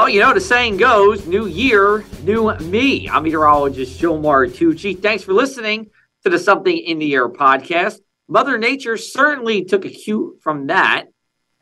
Well, you know, the saying goes, new year, new me. I'm meteorologist Joe Martucci. Thanks for listening to the Something in the Air podcast. Mother Nature certainly took a cue from that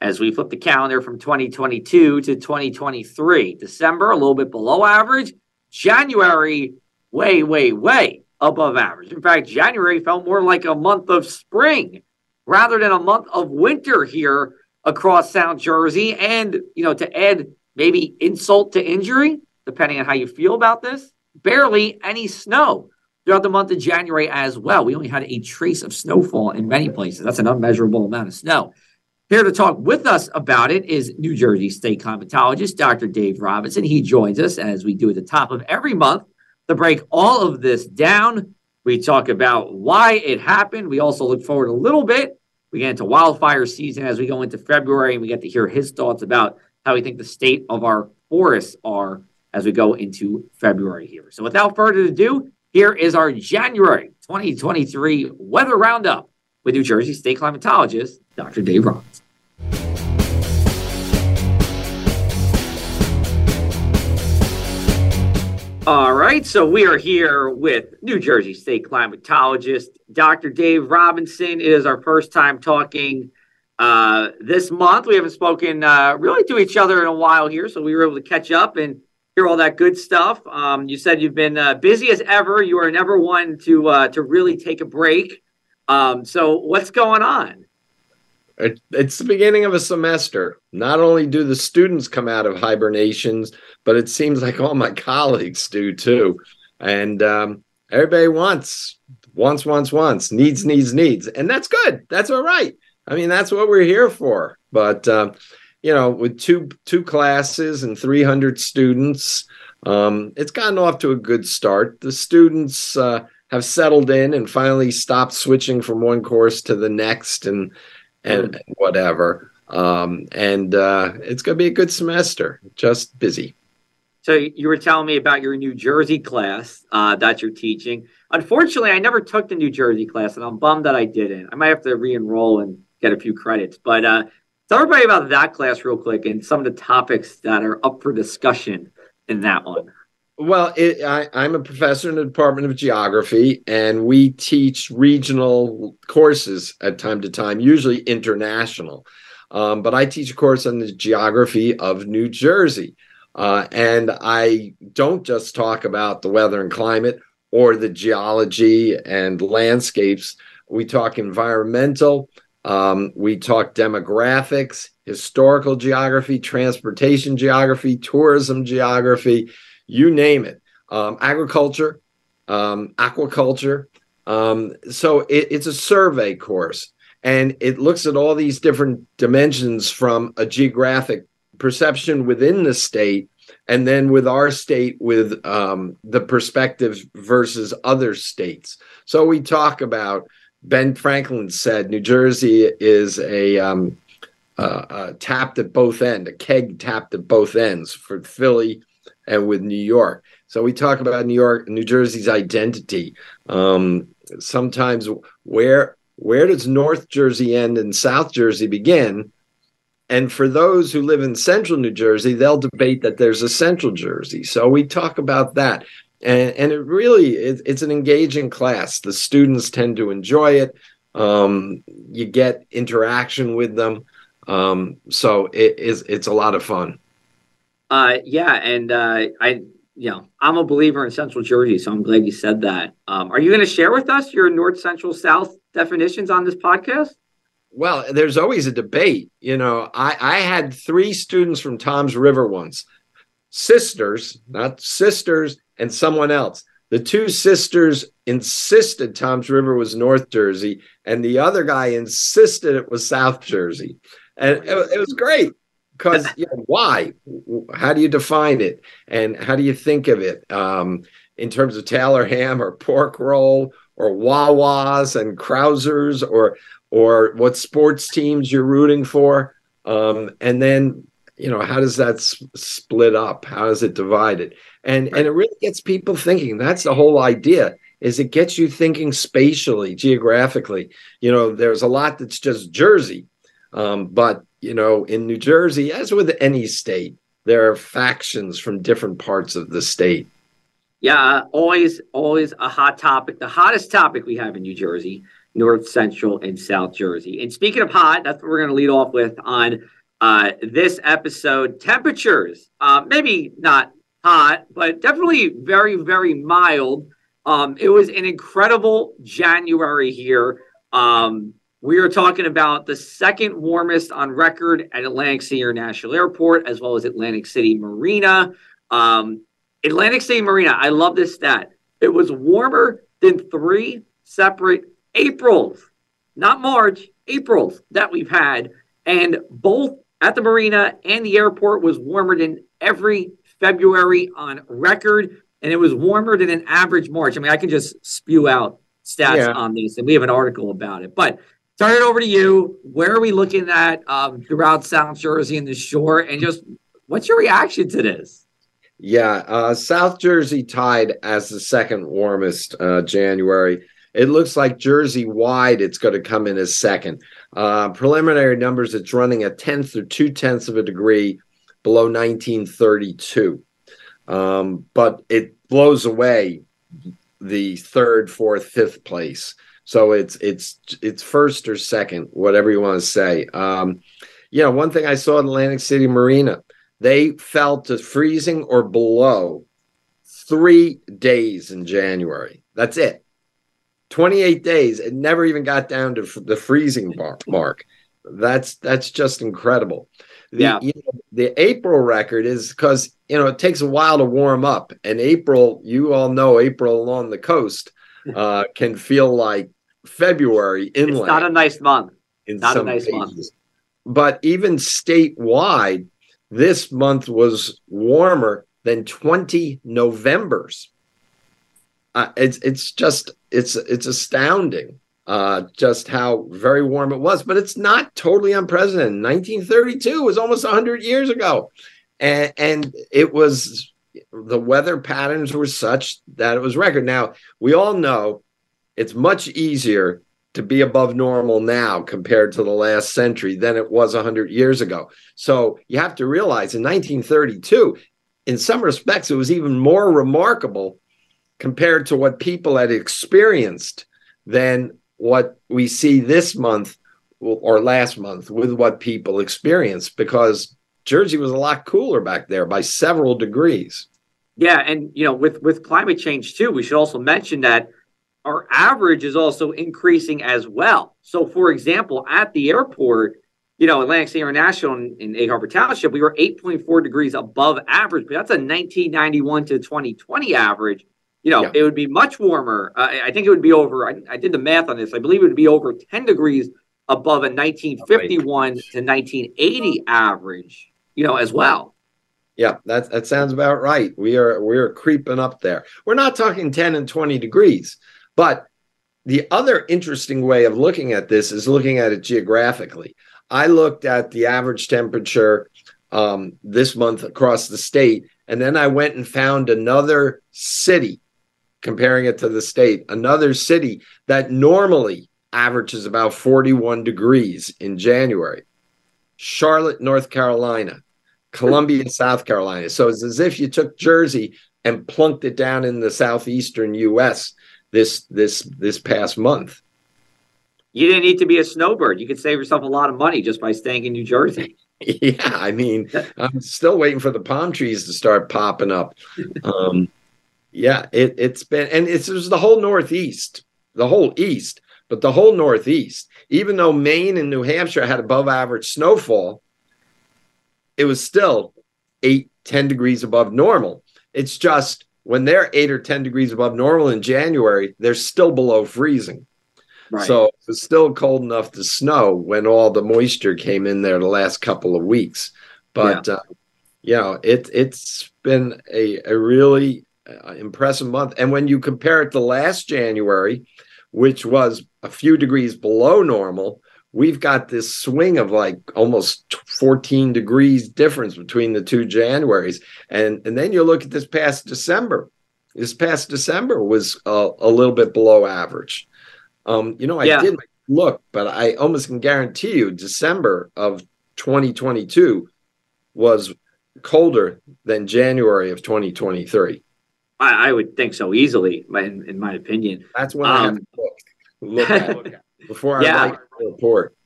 as we flip the calendar from 2022 to 2023. December, a little bit below average. January, way, way, way above average. In fact, January felt more like a month of spring rather than a month of winter here across South Jersey. And, you know, to add maybe insult to injury, depending on how you feel about this, barely any snow throughout the month of January as well. We only had a trace of snowfall in many places. That's an unmeasurable amount of snow. Here to talk with us about it is New Jersey State climatologist Dr. Dave Robinson. He joins us as we do at the top of every month to break all of this down. We talk about why it happened. We also look forward a little bit. We get into wildfire season as we go into February, and we get to hear his thoughts about how we think the state of our forests are as we go into February here. So, without further ado, here is our January 2023 weather roundup with New Jersey State climatologist Dr. Dave Robinson. All right, so we are here with New Jersey State climatologist Dr. Dave Robinson. It is our first time talking uh, this month. We haven't spoken uh, really to each other in a while here, so we were able to catch up and hear all that good stuff. Um, you said you've been uh, busy as ever. You are never one to uh, to really take a break. Um, so what's going on? It's the beginning of a semester. Not only do the students come out of hibernations, but it seems like all my colleagues do too. And um, everybody wants, wants, wants, wants, needs, needs, needs. And that's good. That's all right. I mean, that's what we're here for. But, uh, you know, with two two classes and 300 students, um, it's gotten off to a good start. The students uh, have settled in and finally stopped switching from one course to the next and and, and whatever. Um, and uh, it's going to be a good semester. Just busy. So you were telling me about your New Jersey class uh, that you're teaching. Unfortunately, I never took the New Jersey class, and I'm bummed that I didn't. I might have to re-enroll and get a few credits. But uh, tell everybody about that class real quick and some of the topics that are up for discussion in that one. Well, it, I, I'm a professor in the Department of Geography, and we teach regional courses at time to time, usually international. Um, but I teach a course on the geography of New Jersey. Uh, and I don't just talk about the weather and climate or the geology and landscapes. We talk environmental, um, we talk demographics, historical geography, transportation geography, tourism geography, you name it. Um, agriculture, um, aquaculture. Um, so it, it's a survey course and it looks at all these different dimensions from a geographic perception within the state and then with our state with um, the perspective versus other states so we talk about ben franklin said new jersey is a um, uh, uh, tapped at both ends a keg tapped at both ends for philly and with new york so we talk about new york new jersey's identity um, sometimes where where does north jersey end and south jersey begin and for those who live in central New Jersey, they'll debate that there's a central Jersey. So we talk about that. And, and it really it, it's an engaging class. The students tend to enjoy it. Um, you get interaction with them. Um, so it is it's a lot of fun. Uh, yeah, and uh, I you know I'm a believer in Central Jersey, so I'm glad you said that. Um, are you going to share with us your North Central South definitions on this podcast? well, there's always a debate. You know, I, I had three students from Toms River once, sisters, not sisters, and someone else. The two sisters insisted Toms River was North Jersey, and the other guy insisted it was South Jersey. And it, it was great because you know, why? How do you define it? And how do you think of it um, in terms of Taylor ham or pork roll or Wawas and Krauszers or or what sports teams you're rooting for. Um, and then, you know, how does that split up? How is it divided? And right. and it really gets people thinking. That's the whole idea. Is it gets you thinking spatially, geographically. You know, there's a lot that's just Jersey, um, but you know, in New Jersey, as with any state, there are factions from different parts of the state. Yeah, always, always a hot topic. The hottest topic we have in New Jersey, North Central and South Jersey. And speaking of hot, that's what we're going to lead off with on uh, this episode. Temperatures, uh, maybe not hot, but definitely very, very mild. Um, it was an incredible January here. Um, we are talking about the second warmest on record at Atlantic City International Airport, as well as Atlantic City Marina. Um, Atlantic City Marina, I love this stat. It was warmer than three separate Aprils, not March, Aprils that we've had. And both at the marina and the airport was warmer than every February on record. And it was warmer than an average March. I mean, I can just spew out stats yeah. on these, and we have an article about it. But turn it over to you. Where are we looking at um, throughout South Jersey and the shore? And just what's your reaction to this? Yeah, uh, South Jersey tied as the second warmest uh, January. It looks like Jersey wide, it's going to come in as second. Uh, preliminary numbers, it's running a tenth or two tenths of a degree below 1932. Um, but it blows away the third, fourth, fifth place. So it's it's it's first or second, whatever you want to say. Um, you know, one thing I saw at Atlantic City Marina, they fell to freezing or below three days in January. That's it. 28 days. It never even got down to the freezing mark. That's that's just incredible. The, yeah. You know, the April record is because you know it takes a while to warm up, and April, you all know, April along the coast uh, can feel like February inland. It's not a nice month. Not a nice month. But even statewide, this month was warmer than 20 Novembers. Uh, it's it's just it's it's astounding uh, just how very warm it was. But it's not totally unprecedented. 1932 was almost 100 years ago, and and it was the weather patterns were such that it was record. Now we all know it's much easier to be above normal now compared to the last century than it was 100 years ago. So you have to realize in 1932, in some respects, it was even more remarkable compared to what people had experienced than what we see this month or last month with what people experienced because Jersey was a lot cooler back there by several degrees. Yeah, and you know, with with climate change too, we should also mention that our average is also increasing as well. So, for example, at the airport, you know, Atlantic City International in, in Egg Harbor Township, we were 8.4 degrees above average, but that's a 1991 to 2020 average. You know, yeah. it would be much warmer. Uh, I think it would be over, I, I, did the math on this. I believe it would be over 10 degrees above a 1951 to 1980 average, you know, as well. Yeah, that that sounds about right. We are we are creeping up there. We're not talking 10 and 20 degrees. But the other interesting way of looking at this is looking at it geographically. I looked at the average temperature um, this month across the state, and then I went and found another city, comparing it to the state, another city that normally averages about 41 degrees in January. Charlotte, North Carolina, Columbia, South Carolina. So it's as if you took Jersey and plunked it down in the southeastern US this this this past month. You didn't need to be a snowbird. You could save yourself a lot of money just by staying in New Jersey. yeah, I mean, I'm still waiting for the palm trees to start popping up. Um, yeah, it, it's been, and it's, it's the whole Northeast, the whole East, but the whole Northeast. Even though Maine and New Hampshire had above average snowfall, it was still eight, 10 degrees above normal. It's just when they're eight or 10 degrees above normal in January, they're still below freezing. Right. So it's still cold enough to snow when all the moisture came in there the last couple of weeks. But, yeah. uh, you know, it, it's been a, a really uh, impressive month. And when you compare it to last January, which was a few degrees below normal, we've got this swing of like almost 14 degrees difference between the two Januaries. And, and then you look at this past December. This past December was a, a little bit below average. Um, you know, I yeah. did look, but I almost can guarantee you December of 2022 was colder than January of 2023. I, I would think so easily, in, in my opinion. That's when um, I have to look, look at before yeah. I write the report.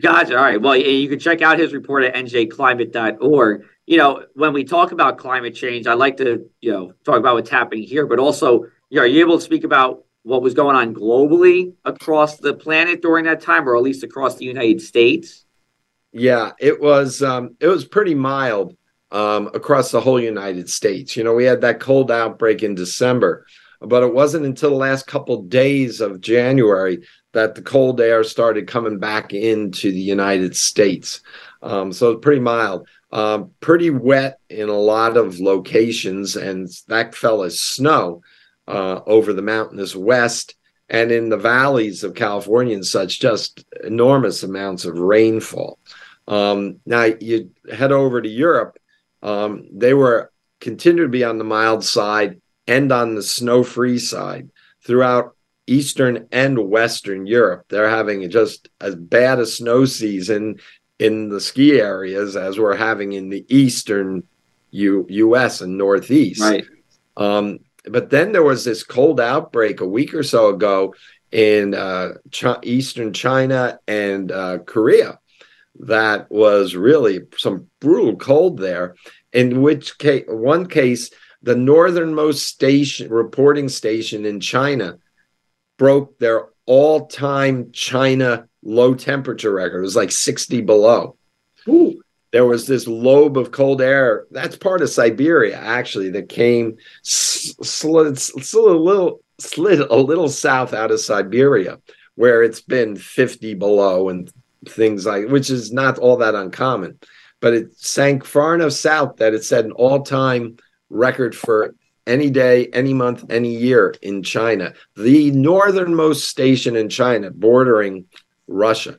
Gotcha. All right. Well, you can check out his report at njclimate.org. You know, when we talk about climate change, I like to, you know, talk about what's happening here, but also, you know, are you able to speak about what was going on globally across the planet during that time, or at least across the United States? Yeah, it was um, it was pretty mild um, across the whole United States. You know, we had that cold outbreak in December, but it wasn't until the last couple days of January that the cold air started coming back into the United States. Um, so it's pretty mild, um, pretty wet in a lot of locations, and that fell as snow uh, over the mountainous west and in the valleys of California and such, just enormous amounts of rainfall. Um, now you head over to Europe, um, they were continued to be on the mild side and on the snow-free side throughout Eastern and Western Europe. They're having just as bad a snow season in the ski areas as we're having in the Eastern U- U.S. and Northeast. Right. Um, but then there was this cold outbreak a week or so ago in uh, Ch- Eastern China and uh, Korea that was really some brutal cold there. In which case, one case, the northernmost station reporting station in China broke their all-time China low temperature record. It was like 60 below. Ooh. There was this lobe of cold air. That's part of Siberia, actually, that came slid, slid a little slid a little south out of Siberia, where it's been 50 below and things like, which is not all that uncommon. But it sank far enough south that it set an all-time record for any day, any month, any year in China, the northernmost station in China, bordering Russia.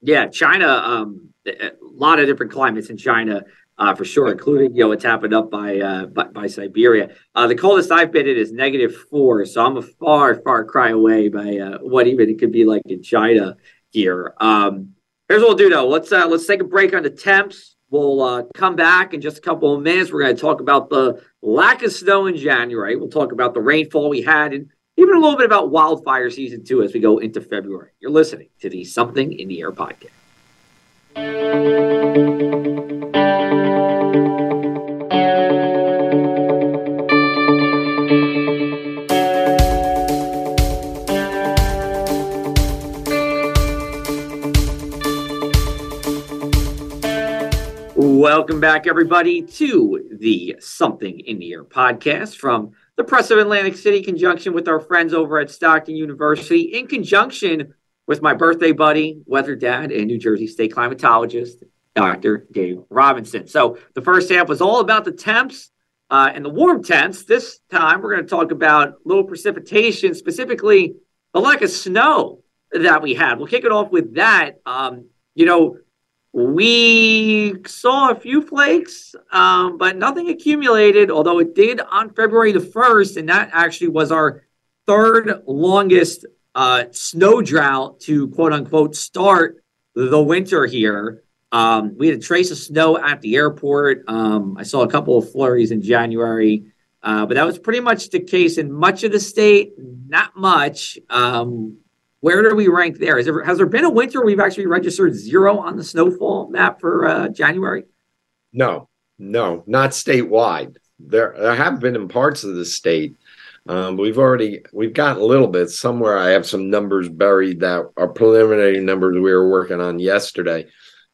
Yeah, China. Um, a lot of different climates in China, uh, for sure, including you know what's happened up by uh, by, by Siberia. Uh, the coldest I've been in is negative four, so I'm a far far cry away by uh, what even it could be like in China here. Um, here's what we'll do though. Let's uh, let's take a break on the temps. We'll uh, come back in just a couple of minutes. We're going to talk about the lack of snow in January. We'll talk about the rainfall we had and even a little bit about wildfire season two as we go into February. You're listening to the Something in the Air podcast. Welcome back, everybody, to the Something in the Air podcast from the Press of Atlantic City, conjunction with our friends over at Stockton University, in conjunction with my birthday buddy, weather dad, and New Jersey State climatologist, Dr. Dave Robinson. So the first half was all about the temps uh, and the warm temps. This time, we're going to talk about low precipitation, specifically the lack of snow that we had. We'll kick it off with that. Um, you know, we saw a few flakes, um, but nothing accumulated, although it did on February the 1st, and that actually was our third longest uh, snow drought to quote unquote start the winter here. Um, we had a trace of snow at the airport. Um, I saw a couple of flurries in January, uh, but that was pretty much the case in much of the state. Not much. Um, where do we rank there? There has there been a winter we've actually registered zero on the snowfall map for uh, January? No, no, not statewide. There, there have been in parts of the state. Um, we've already we've got a little bit somewhere. I have some numbers buried that are preliminary numbers we were working on yesterday,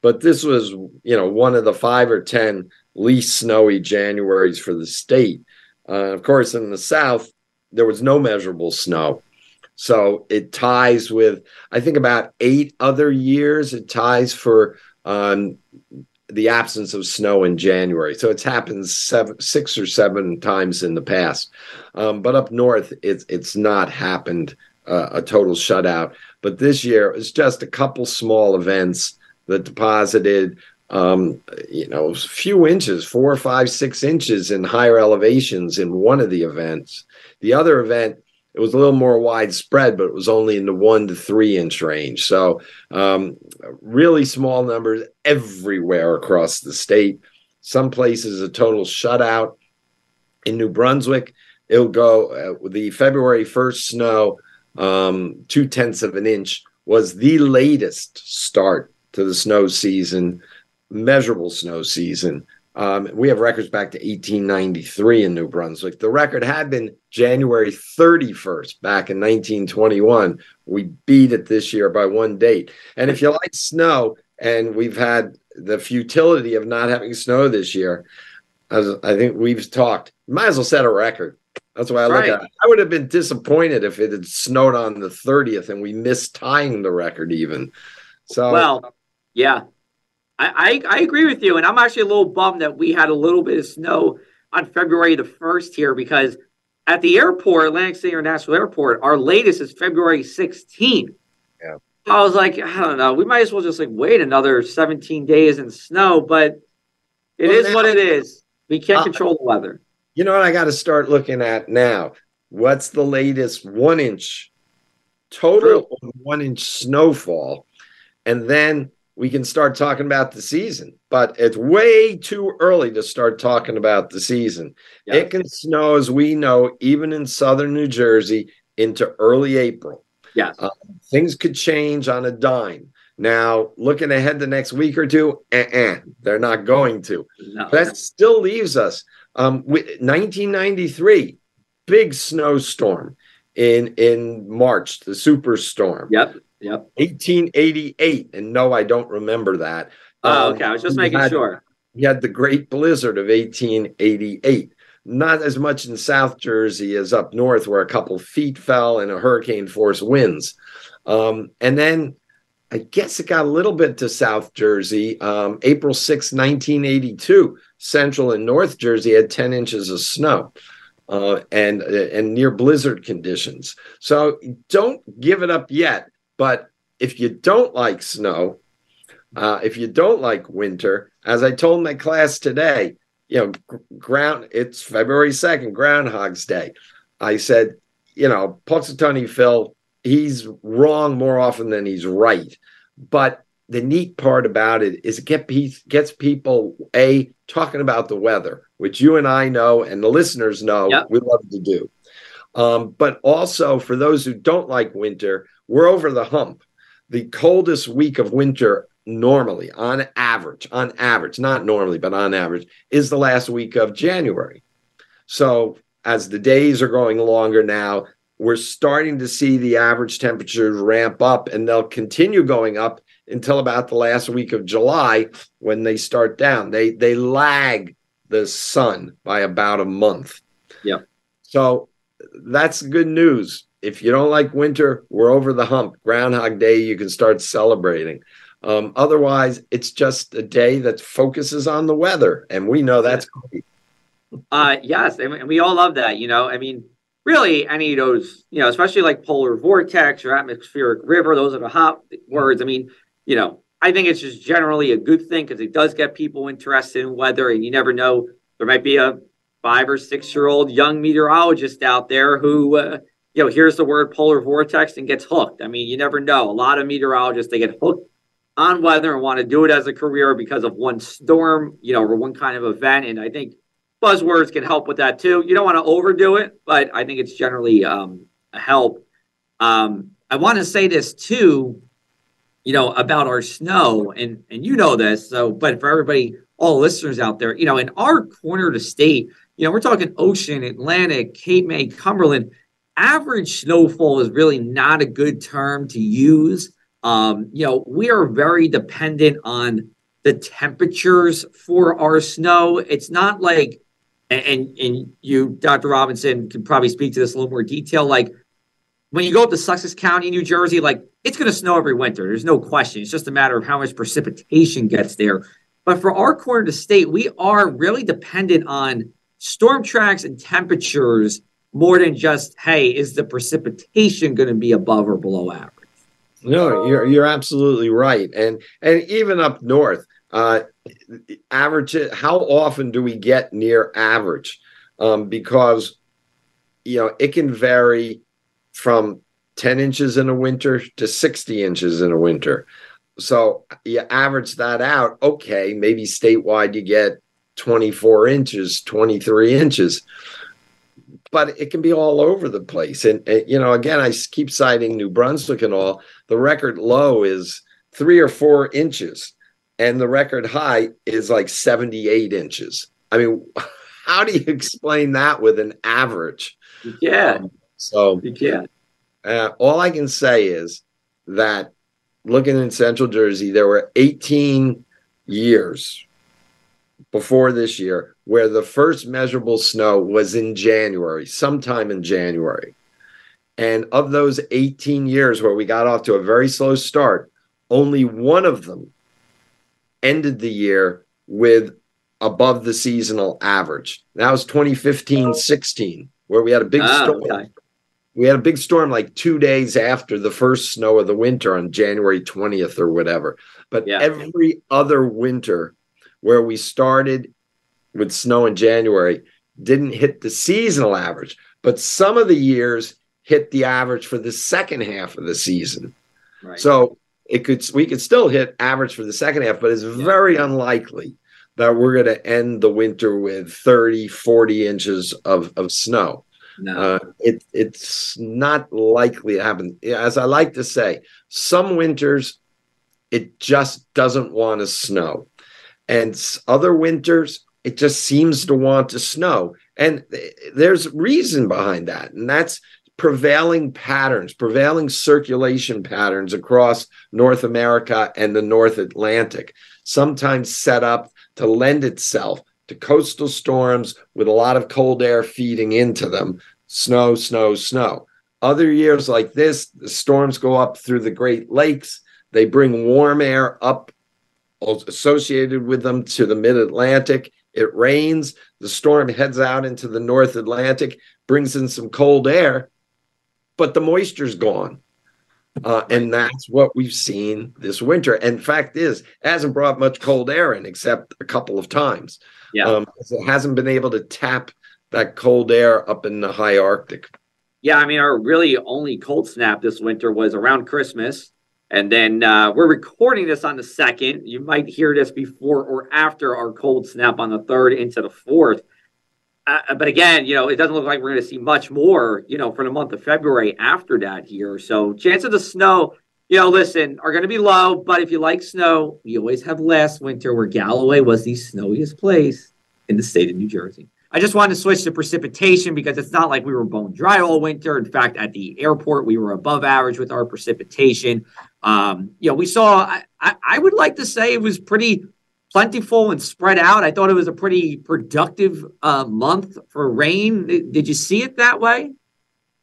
but this was you know one of the five or ten least snowy Januaries for the state. Uh, of course, in the south there was no measurable snow. So it ties with, I think, about eight other years. It ties for um, the absence of snow in January. So it's happened seven, six or seven times in the past. Um, but up north, it's it's not happened uh, a total shutout. But this year, it's just a couple small events that deposited um, you know, a few inches, four, five, six inches in higher elevations in one of the events. The other event it was a little more widespread, but it was only in the one to three inch range. So, um, really small numbers everywhere across the state. Some places a total shutout. In New Brunswick, it'll go uh, the February 1st snow, um, two tenths of an inch was the latest start to the snow season, measurable snow season. Um, we have records back to 1893 in New Brunswick. The record had been January 31st back in 1921. We beat it this year by one date. And if you like snow, and we've had the futility of not having snow this year, as I think we've talked, might as well set a record. That's why I look right. at it. I would have been disappointed if it had snowed on the 30th and we missed tying the record even. So well, yeah, I, I, I agree with you, and I'm actually a little bummed that we had a little bit of snow on February the first here because at the airport, Atlantic City International Airport, our latest is February 16th. Yeah. I was like, I don't know, we might as well just like wait another 17 days in snow, but it well, is now, what it is. We can't uh, control the weather. You know what I got to start looking at now? What's the latest one inch total one inch snowfall? And then we can start talking about the season, but it's way too early to start talking about the season. Yeah. It can snow, as we know, even in southern New Jersey into early April. Yeah. Uh, things could change on a dime. Now, looking ahead the next week or two, uh-uh, they're not going to. No. That still leaves us um, with 1993, big snowstorm in in March, the superstorm. Yep. Yep. 1888. And no, I don't remember that. Oh, um, okay. I was just making had, sure. We had the Great Blizzard of 1888. Not as much in South Jersey as up north, where a couple feet fell and a hurricane force winds. Um, and then I guess it got a little bit to South Jersey. Um, April 6, 1982, Central and North Jersey had 10 inches of snow. Uh, and and near blizzard conditions. So don't give it up yet. But if you don't like snow, uh, if you don't like winter, as I told my class today, you know, ground it's February 2nd, Groundhog's Day. I said, you know, Punxsutawney Phil, he's wrong more often than he's right. But the neat part about it is it get, gets people a talking about the weather, which you and I know and the listeners know yep. we love to do. Um, but also for those who don't like winter, we're over the hump. The coldest week of winter normally on average, on average, not normally, but on average, is the last week of January. So as the days are going longer now, we're starting to see the average temperatures ramp up and they'll continue going up until about the last week of July when they start down. They they lag the sun by about a month. Yeah. So that's good news if you don't like winter, we're over the hump. Groundhog Day, you can start celebrating. Um, otherwise, it's just a day that focuses on the weather, and we know that's great. Uh, yes, and we all love that. You know, I mean, really, any of those, you know, especially like polar vortex or atmospheric river, those are the hot words. I mean, you know, I think it's just generally a good thing because it does get people interested in weather, and you never know. There might be a five or six year old young meteorologist out there who uh, you know, here's the word polar vortex and gets hooked. I mean, you never know. A lot of meteorologists they get hooked on weather and want to do it as a career because of one storm, you know, or one kind of event. And I think buzzwords can help with that too. You don't want to overdo it, but I think it's generally um, a help. Um, I want to say this too, you know, about our snow, and and you know this. So, but for everybody, all listeners out there, you know, in our corner of the state, you know, we're talking Ocean, Atlantic, Cape May, Cumberland average snowfall is really not a good term to use. Um, you know, we are very dependent on the temperatures for our snow. It's not like, and and you, Dr. Robinson, can probably speak to this a little more detail. Like when you go up to Sussex County, New Jersey, like it's going to snow every winter. There's no question. It's just a matter of how much precipitation gets there. But for our corner of the state, we are really dependent on storm tracks and temperatures more than just hey is the precipitation going to be above or below average? No you're you're absolutely right. And and even up north uh average how often do we get near average? Um because you know it can vary from 10 inches in a winter to 60 inches in a winter. So you average that out okay maybe statewide you get 24 inches, 23 inches. But it can be all over the place. And, and, you know, again, I keep citing New Brunswick and all. The record low is three or four inches, and the record high is like 78 inches. I mean, how do you explain that with an average? Yeah. Um, so can. Uh, all I can say is that looking in Central Jersey, there were 18 years before this year where the first measurable snow was in January, sometime in January. And of those 18 years where we got off to a very slow start, only one of them ended the year with above the seasonal average. That was 2015 16, where we had a big ah, storm. Okay. We had a big storm like two days after the first snow of the winter on January 20th or whatever. But yeah. every other winter where we started with snow in January didn't hit the seasonal average, but some of the years hit the average for the second half of the season. Right. So it could we could still hit average for the second half, but it's yeah. very unlikely that we're going to end the winter with 30, 40 inches of, of snow. No. Uh, it, it's not likely to happen. As I like to say, some winters it just doesn't want to snow. And other winters, it just seems to want to snow. And there's reason behind that. And that's prevailing patterns, prevailing circulation patterns across North America and the North Atlantic, sometimes set up to lend itself to coastal storms with a lot of cold air feeding into them snow, snow, snow. Other years like this, the storms go up through the Great Lakes. They bring warm air up associated with them to the mid Atlantic. It rains. The storm heads out into the North Atlantic, brings in some cold air, but the moisture's gone. Uh, and that's what we've seen this winter. And fact is, it hasn't brought much cold air in except a couple of times. Yeah. Um, it hasn't been able to tap that cold air up in the high Arctic. Yeah, I mean, our really only cold snap this winter was around Christmas. And then uh, we're recording this on the second. You might hear this before or after our cold snap on the third into the fourth. Uh, but again, you know, it doesn't look like we're going to see much more, you know, for the month of February after that here. So chances of snow, you know, listen, are going to be low. But if you like snow, we always have last winter where Galloway was the snowiest place in the state of New Jersey. I just wanted to switch to precipitation because it's not like we were bone dry all winter. In fact, at the airport, we were above average with our precipitation. Um, you know, we saw, I, I, I would like to say it was pretty plentiful and spread out. I thought it was a pretty productive uh, month for rain. Did you see it that way?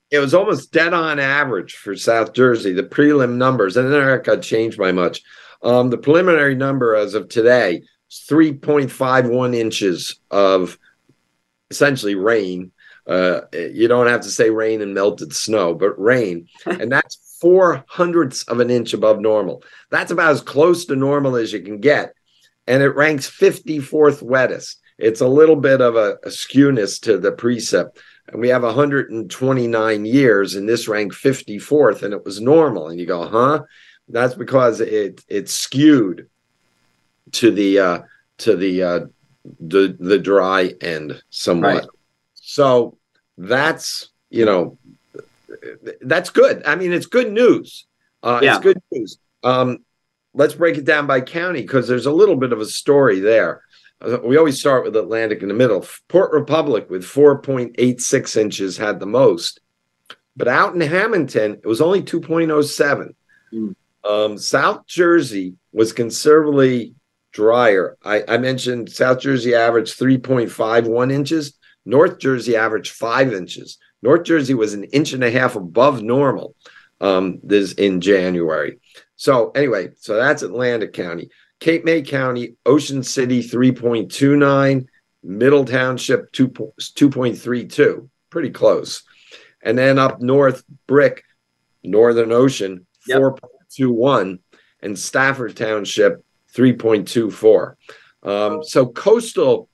It was almost dead on average for South Jersey, the prelim numbers, and then it got changed by much. Um, the preliminary number as of today is 3.51 inches of essentially rain. Uh, you don't have to say rain and melted snow, but rain. and that's four hundredths of an inch above normal. That's about as close to normal as you can get and it ranks 54th wettest. It's a little bit of a, a skewness to the precip. And we have 129 years, and this ranked 54th, and it was normal. And you go, huh? That's because it it's skewed to the uh, to the uh, the the dry end somewhat. Right. So that's you know that's good. I mean, it's good news. Uh, yeah. It's good news. Um, let's break it down by county because there's a little bit of a story there. Uh, we always start with Atlantic in the middle. Port Republic with 4.86 inches had the most, but out in Hamilton, it was only 2.07. Mm. Um, South Jersey was considerably drier. I, I mentioned South Jersey averaged 3.51 inches, North Jersey averaged five inches. North Jersey was an inch and a half above normal um, this in January. So anyway, so that's Atlantic County. Cape May County, Ocean City 3.29, Middle Township 2, 2.32, pretty close. And then up north, Brick, Northern Ocean yep. 4.21, and Stafford Township 3.24. Um, so coastal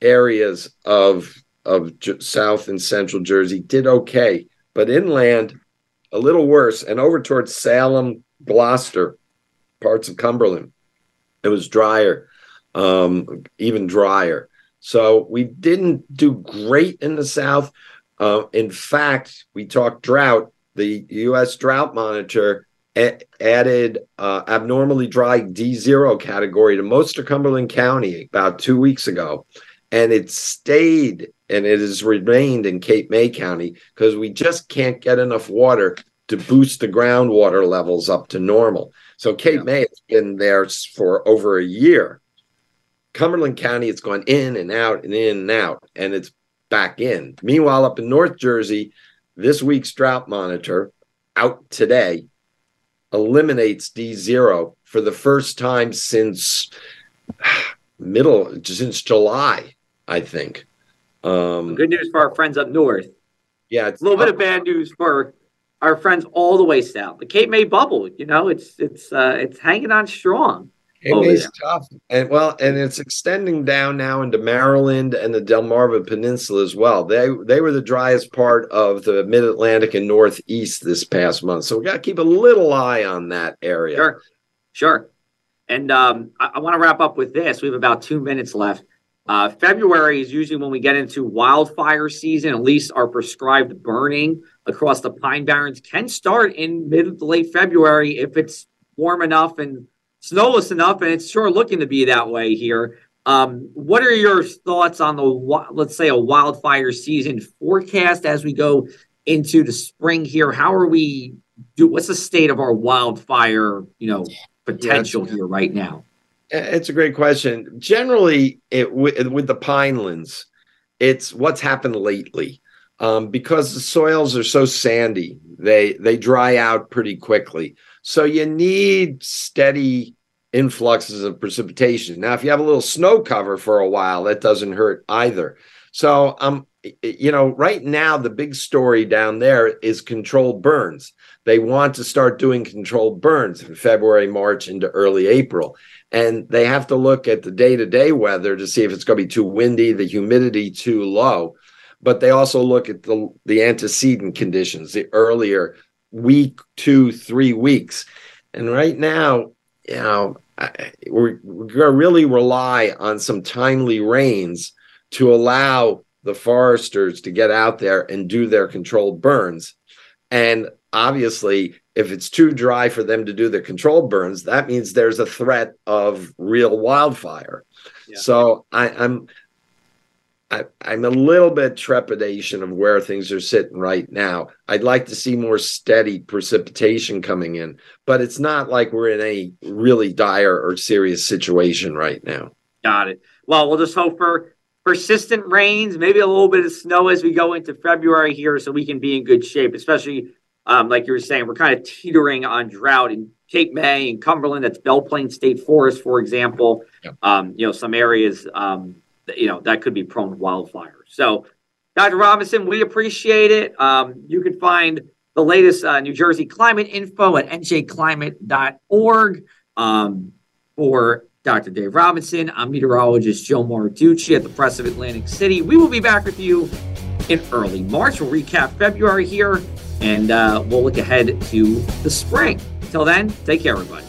areas of of J- South and Central Jersey did okay, but inland a little worse. And over towards Salem, Gloucester, parts of Cumberland. It was drier. um, even drier. So we didn't do great in the South. Uh, in fact, we talked drought. The U.S. Drought Monitor added uh, abnormally dry D0 category to most of Cumberland County about two weeks ago. And it stayed and it has remained in Cape May County because we just can't get enough water to boost the groundwater levels up to normal. So Cape yeah. May has been there for over a year. Cumberland County, it's gone in and out and in and out, and it's back in. Meanwhile, up in North Jersey, this week's drought monitor out today eliminates D0 for the first time since middle, since July, I think. Um, Good news for our friends up north. Yeah, it's a little bit of bad news for our friends all the way south. The Cape May bubble, you know, it's it's uh, it's hanging on strong. Cape May's tough, and well, and it's extending down now into Maryland and the Delmarva Peninsula as well. They they were the driest part of the Mid Atlantic and Northeast this past month, so we got to keep a little eye on that area. Sure, sure. And um, I, I want to wrap up with this. We have about two minutes left. Uh, February is usually when we get into wildfire season. At least our prescribed burning across the Pine Barrens can start in mid to late February if it's warm enough and snowless enough, and it's sure looking to be that way here. Um, what are your thoughts on the let's say a wildfire season forecast as we go into the spring here? How are we do? What's the state of our wildfire you know potential yeah, here right now? It's a great question. Generally, it with, with the pinelands, it's what's happened lately. Um, because the soils are so sandy, they they dry out pretty quickly. So you need steady influxes of precipitation. Now, if you have a little snow cover for a while, that doesn't hurt either. So, um, you know, right now the big story down there is controlled burns. They want to start doing controlled burns in February, March, into early April and they have to look at the day-to-day weather to see if it's going to be too windy, the humidity too low. But they also look at the the antecedent conditions, the earlier week, two, three weeks. And right now, you know, we're, we're going to really rely on some timely rains to allow the foresters to get out there and do their controlled burns. And obviously, if it's too dry for them to do their controlled burns, that means there's a threat of real wildfire. Yeah. So I, I'm I, am a little bit trepidation of where things are sitting right now. I'd like to see more steady precipitation coming in, but it's not like we're in a really dire or serious situation right now. Got it. Well, we'll just hope for persistent rains, maybe a little bit of snow as we go into February here, so we can be in good shape, especially um, like you were saying, we're kind of teetering on drought in Cape May and Cumberland. That's Belleplain State Forest, for example. Um, you know, some areas, um, you know, that could be prone to wildfire. So, Dr. Robinson, we appreciate it. Um, you can find the latest uh, New Jersey climate info at njclimate.org. Um, for Dr. Dave Robinson, I'm meteorologist Joe Martucci at the Press of Atlantic City. We will be back with you in early March. We'll recap February here and uh, we'll look ahead to the spring. Until then, take care, everybody.